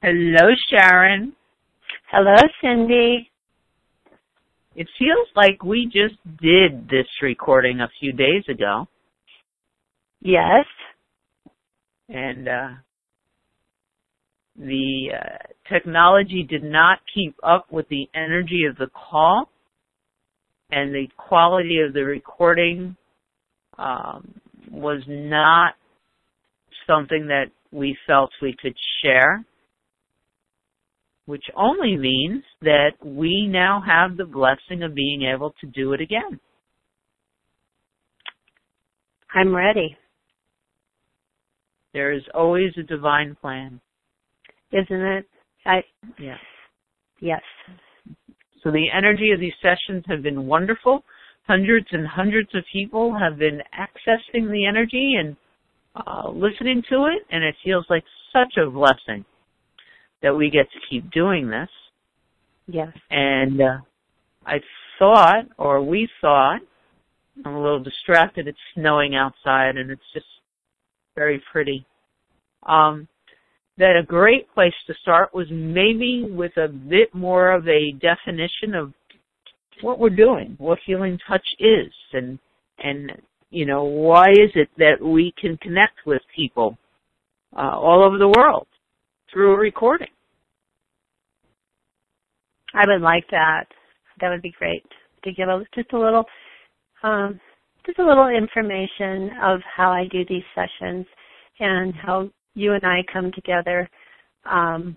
Hello, Sharon. Hello, Cindy. It feels like we just did this recording a few days ago. Yes. And uh, the uh, technology did not keep up with the energy of the call and the quality of the recording um, was not something that we felt we could share which only means that we now have the blessing of being able to do it again. I'm ready. There is always a divine plan. Isn't it? I yeah. Yes. So the energy of these sessions have been wonderful. Hundreds and hundreds of people have been accessing the energy and uh, listening to it, and it feels like such a blessing that we get to keep doing this. Yes. And uh, I thought, or we thought, I'm a little distracted. It's snowing outside, and it's just very pretty. Um, that a great place to start was maybe with a bit more of a definition of what we're doing, what healing touch is, and and you know why is it that we can connect with people uh, all over the world through a recording. I would like that. That would be great to give a, just a little, um, just a little information of how I do these sessions and how you and I come together. Um,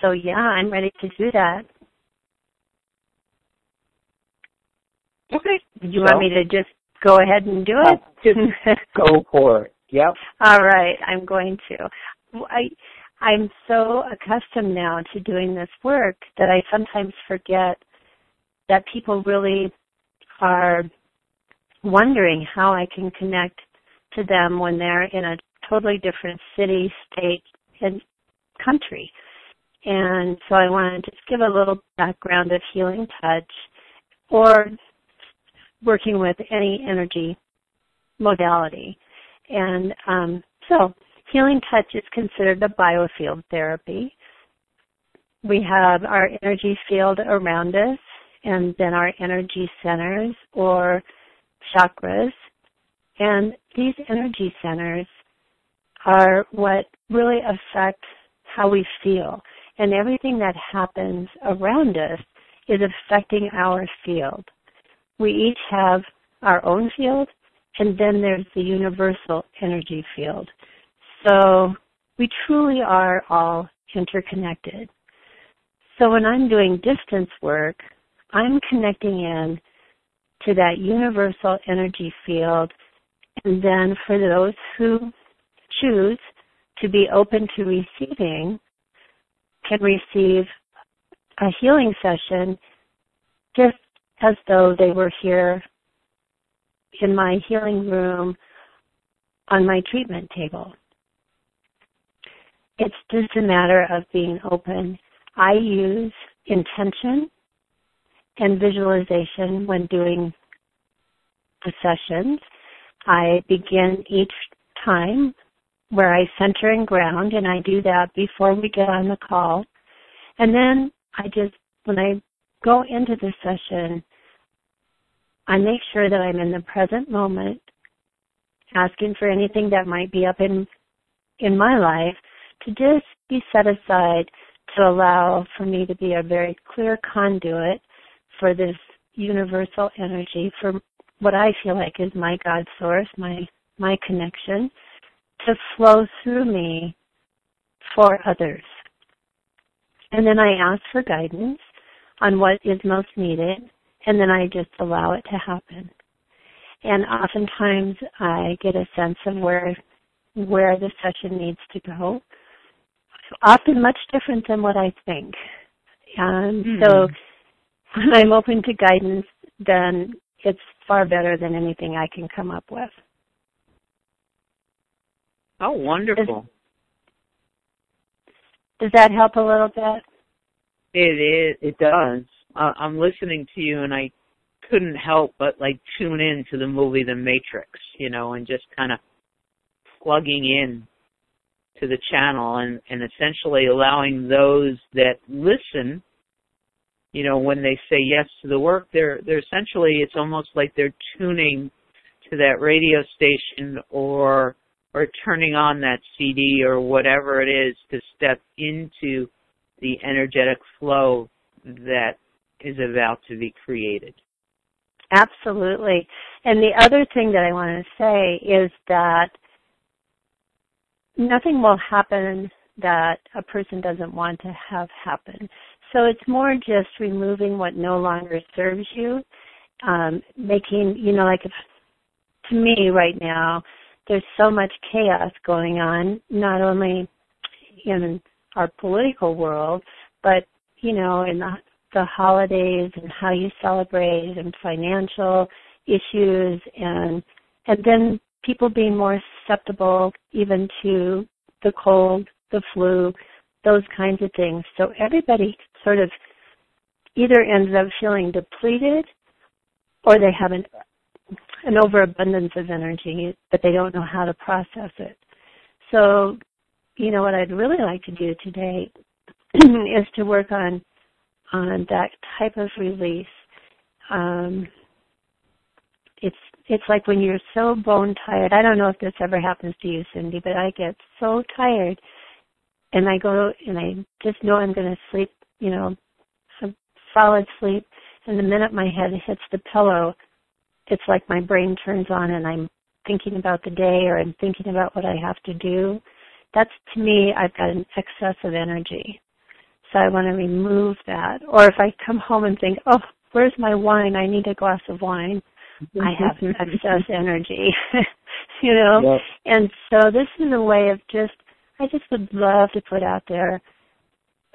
so yeah, I'm ready to do that. Okay. You so, want me to just go ahead and do it? Just go for it. Yep. All right, I'm going to. I I'm so accustomed now to doing this work that I sometimes forget that people really are wondering how I can connect to them when they're in a totally different city, state, and country. And so I want to just give a little background of healing touch or working with any energy modality. And um, so Healing touch is considered a biofield therapy. We have our energy field around us and then our energy centers or chakras. And these energy centers are what really affect how we feel. And everything that happens around us is affecting our field. We each have our own field, and then there's the universal energy field. So we truly are all interconnected. So when I'm doing distance work, I'm connecting in to that universal energy field. And then for those who choose to be open to receiving, can receive a healing session just as though they were here in my healing room on my treatment table. It's just a matter of being open. I use intention and visualization when doing the sessions. I begin each time where I center and ground and I do that before we get on the call. And then I just, when I go into the session, I make sure that I'm in the present moment, asking for anything that might be up in, in my life to just be set aside to allow for me to be a very clear conduit for this universal energy for what I feel like is my God source, my my connection to flow through me for others. And then I ask for guidance on what is most needed and then I just allow it to happen. And oftentimes I get a sense of where where the session needs to go often much different than what I think. Um, mm. So when I'm open to guidance, then it's far better than anything I can come up with. Oh, wonderful. Does, does that help a little bit? It is. It does. Uh, I'm listening to you, and I couldn't help but like tune in to the movie The Matrix, you know, and just kind of plugging in to the channel and, and essentially allowing those that listen, you know, when they say yes to the work, they're, they're essentially, it's almost like they're tuning to that radio station or, or turning on that CD or whatever it is to step into the energetic flow that is about to be created. Absolutely. And the other thing that I want to say is that nothing will happen that a person doesn't want to have happen. So it's more just removing what no longer serves you, um, making, you know, like if, to me right now, there's so much chaos going on, not only in our political world, but, you know, in the, the holidays and how you celebrate and financial issues and, and then people being more susceptible even to the cold, the flu, those kinds of things. So everybody sort of either ends up feeling depleted or they have an, an overabundance of energy, but they don't know how to process it. So, you know, what I'd really like to do today is to work on on that type of release. Um, it's it's like when you're so bone tired. I don't know if this ever happens to you, Cindy, but I get so tired, and I go and I just know I'm going to sleep. You know, some solid sleep, and the minute my head hits the pillow, it's like my brain turns on and I'm thinking about the day or I'm thinking about what I have to do. That's to me, I've got an excess of energy. So I want to remove that. Or if I come home and think, oh, where's my wine? I need a glass of wine. I have excess energy, you know? Yep. And so this is a way of just, I just would love to put out there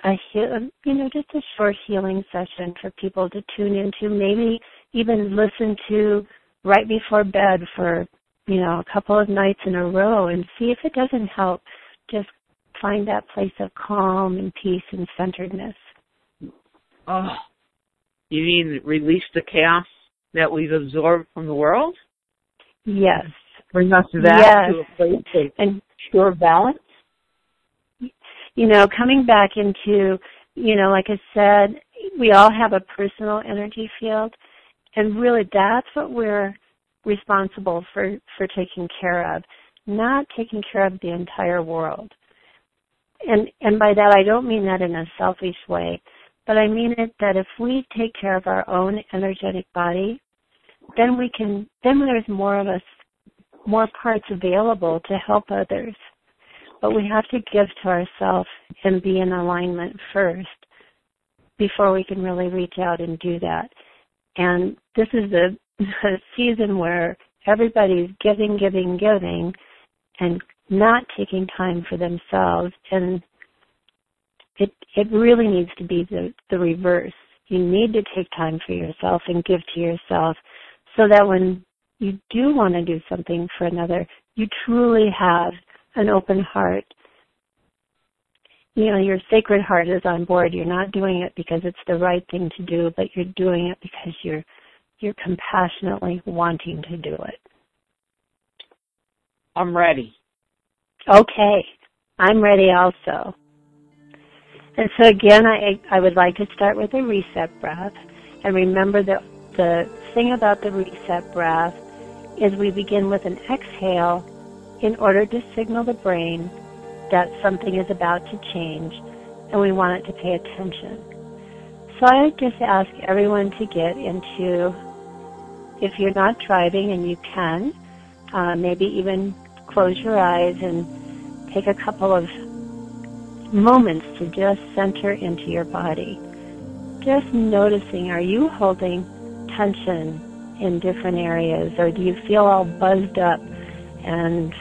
a, um, you know, just a short healing session for people to tune into, maybe even listen to right before bed for, you know, a couple of nights in a row and see if it doesn't help just find that place of calm and peace and centeredness. Oh, you mean release the chaos that we've absorbed from the world? Yes. Bring us back yes. to a place of and pure balance? You know, coming back into, you know, like I said, we all have a personal energy field and really that's what we're responsible for, for taking care of, not taking care of the entire world. And, and by that I don't mean that in a selfish way, but I mean it that if we take care of our own energetic body, then we can, then there's more of us, more parts available to help others. But we have to give to ourselves and be in alignment first before we can really reach out and do that. And this is a, a season where everybody's giving, giving, giving, and not taking time for themselves. And it it really needs to be the the reverse. You need to take time for yourself and give to yourself, so that when you do want to do something for another, you truly have an open heart. You know, your sacred heart is on board. You're not doing it because it's the right thing to do, but you're doing it because you're you're compassionately wanting to do it. I'm ready. Okay. I'm ready also. And so again, I, I would like to start with a reset breath. And remember that the thing about the reset breath is we begin with an exhale in order to signal the brain that something is about to change and we want it to pay attention. So I just ask everyone to get into, if you're not driving and you can, uh, maybe even close your eyes and take a couple of moments to just center into your body. Just noticing, are you holding tension in different areas or do you feel all buzzed up and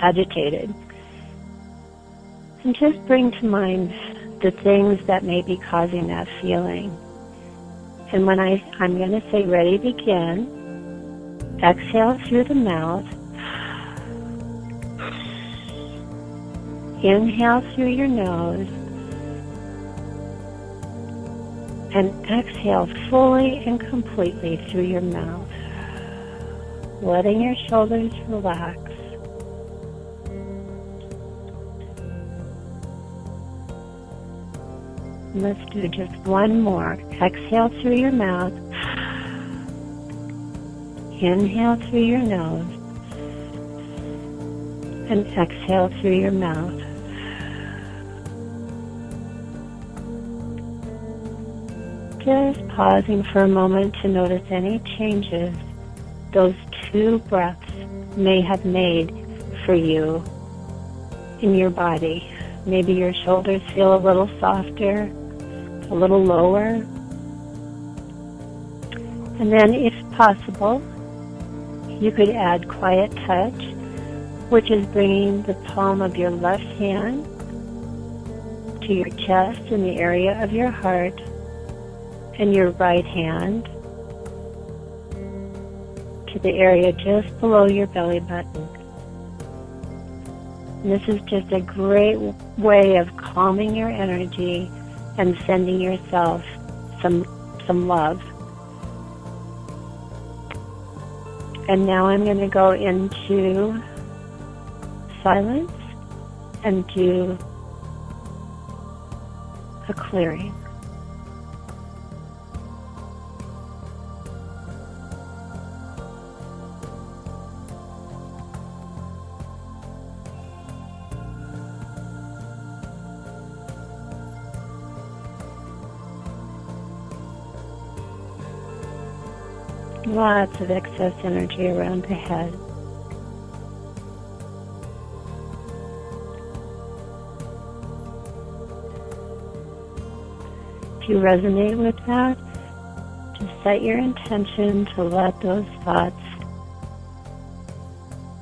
agitated? And just bring to mind the things that may be causing that feeling. And when I, I'm going to say ready, begin, exhale through the mouth Inhale through your nose and exhale fully and completely through your mouth, letting your shoulders relax. Let's do just one more. Exhale through your mouth. Inhale through your nose. And exhale through your mouth. Just pausing for a moment to notice any changes those two breaths may have made for you in your body. Maybe your shoulders feel a little softer, a little lower. And then, if possible, you could add quiet touch, which is bringing the palm of your left hand to your chest in the area of your heart and your right hand to the area just below your belly button. This is just a great way of calming your energy and sending yourself some some love. And now I'm going to go into silence and do a clearing. Lots of excess energy around the head. You resonate with that, just set your intention to let those thoughts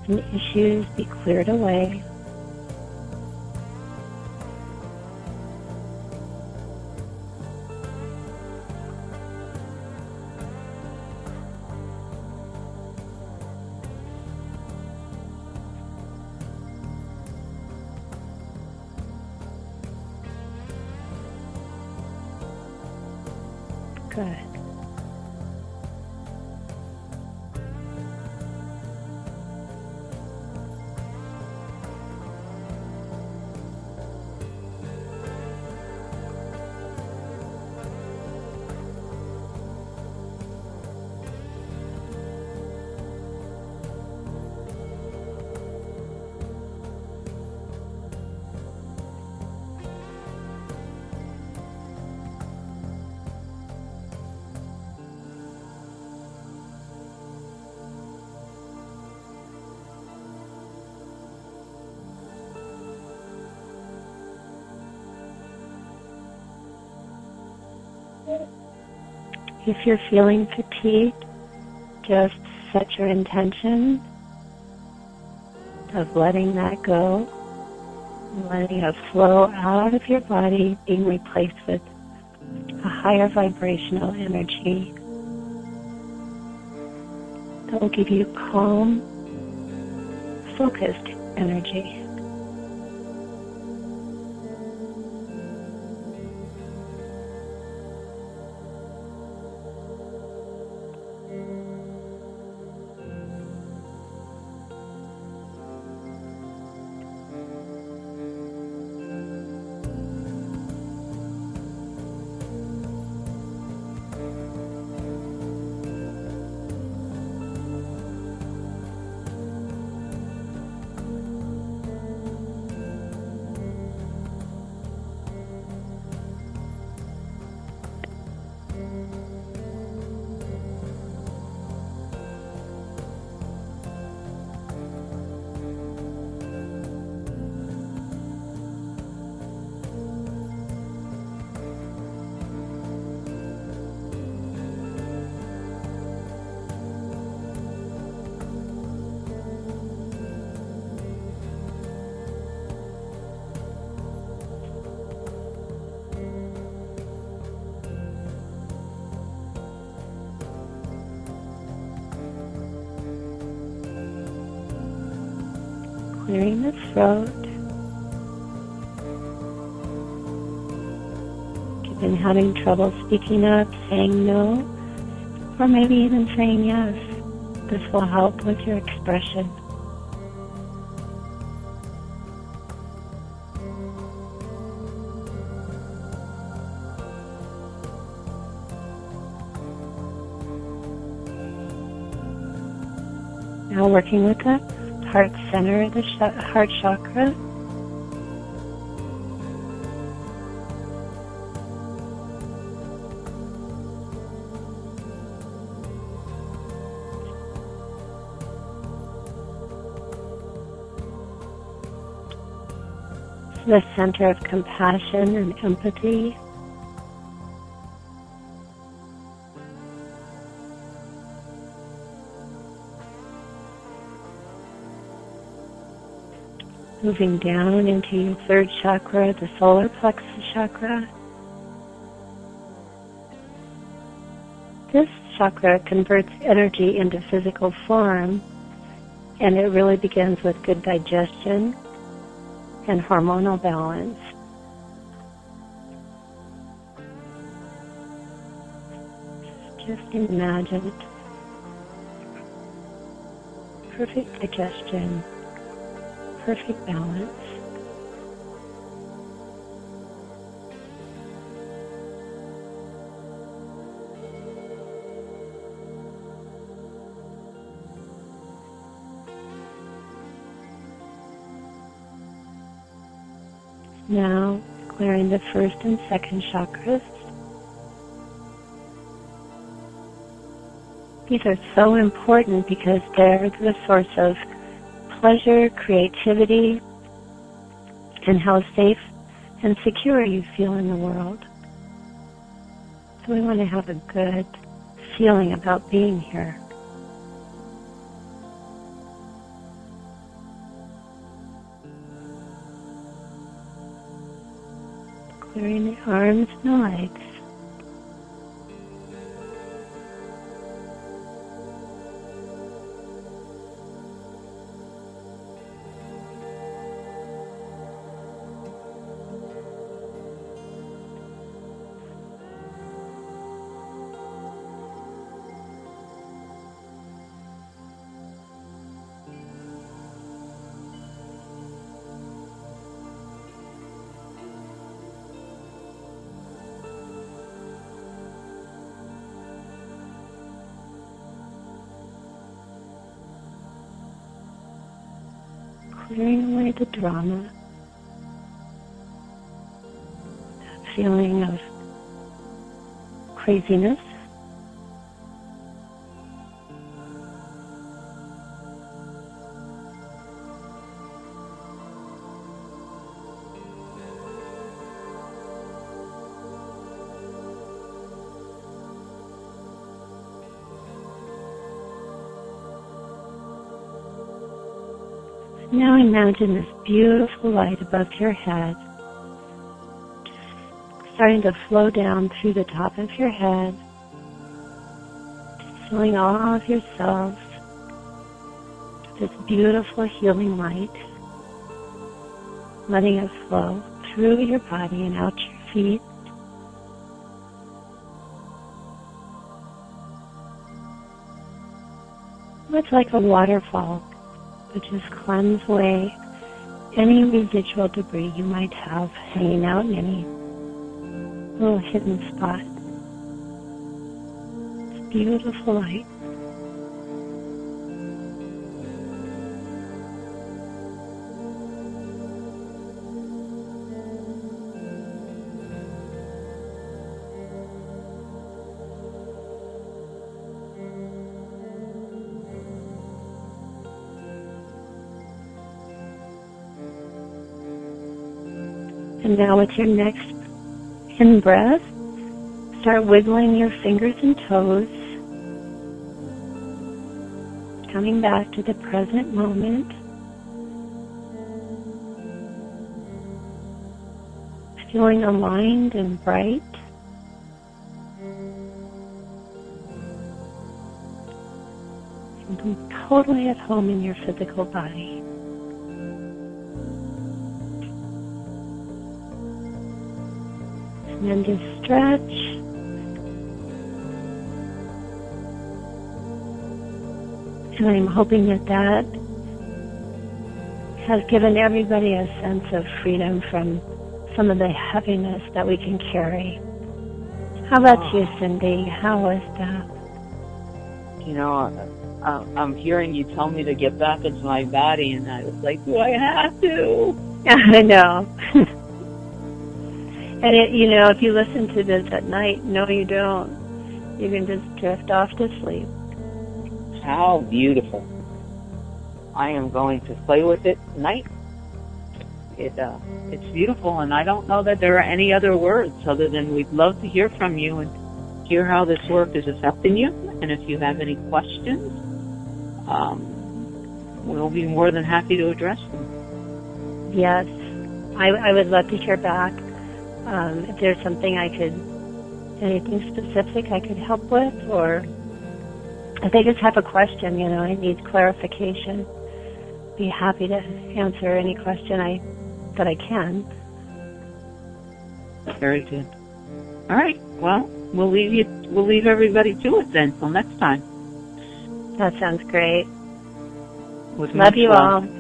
and issues be cleared away. If you're feeling fatigued, just set your intention of letting that go, letting it flow out of your body, being replaced with a higher vibrational energy that will give you calm, focused energy. clearing the throat. You've been having trouble speaking up, saying no, or maybe even saying yes. This will help with your expression. Now working with that heart center, the sh- heart chakra. The center of compassion and empathy. Moving down into your third chakra, the solar plexus chakra. This chakra converts energy into physical form, and it really begins with good digestion and hormonal balance. Just imagine perfect digestion perfect balance. Now clearing the first and second chakras. These are so important because they're the source of pleasure, creativity, and how safe and secure you feel in the world. So we want to have a good feeling about being here. Clearing the arms and the legs. Clearing away the drama, that feeling of craziness. Now imagine this beautiful light above your head, starting to flow down through the top of your head, filling all of your cells with this beautiful healing light, letting it flow through your body and out your feet. It's like a waterfall which is cleanse away any residual debris you might have hanging out in any little hidden spot. It's beautiful light. And now with your next in breath, start wiggling your fingers and toes, coming back to the present moment. Feeling aligned and bright. And totally at home in your physical body. And then just stretch. And I'm hoping that that has given everybody a sense of freedom from some of the heaviness that we can carry. How about you, Cindy? How was that? You know, uh, I'm hearing you tell me to get back into my body, and I was like, do I have to? I know. and it, you know, if you listen to this at night, no, you don't. You can just drift off to sleep. How beautiful! I am going to play with it tonight. It uh, it's beautiful, and I don't know that there are any other words other than we'd love to hear from you and hear how this work is affecting you. And if you have any questions, um, we'll be more than happy to address them. Yes, I, I would love to hear back. Um, if there's something I could, anything specific I could help with, or if they just have a question, you know, I need clarification. Be happy to answer any question I that I can. Very good. All right. Well, we'll leave you. We'll leave everybody to it then. Till next time. That sounds great. With Love you love. all.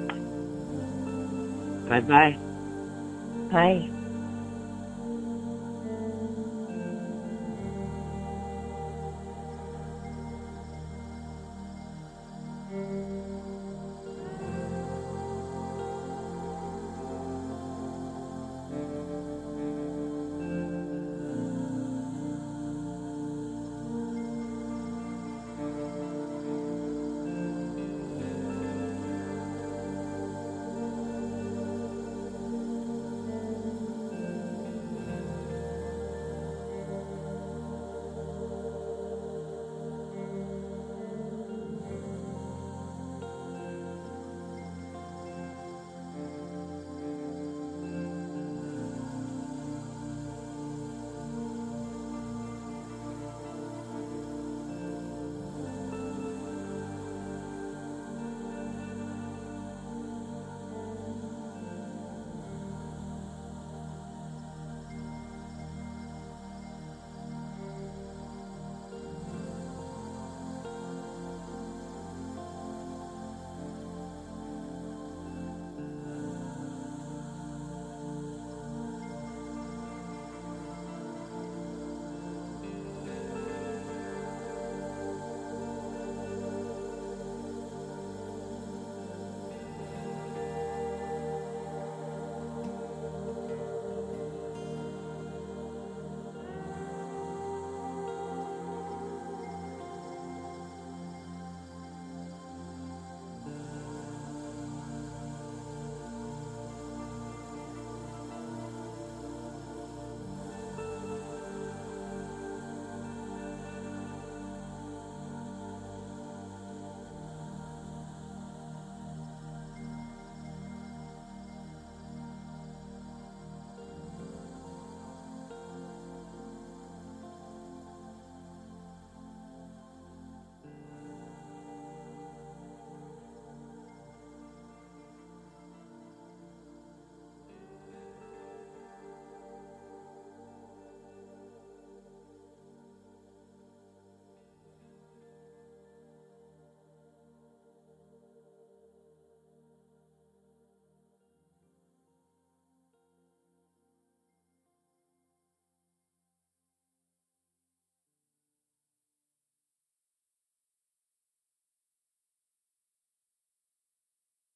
Bye bye. Bye.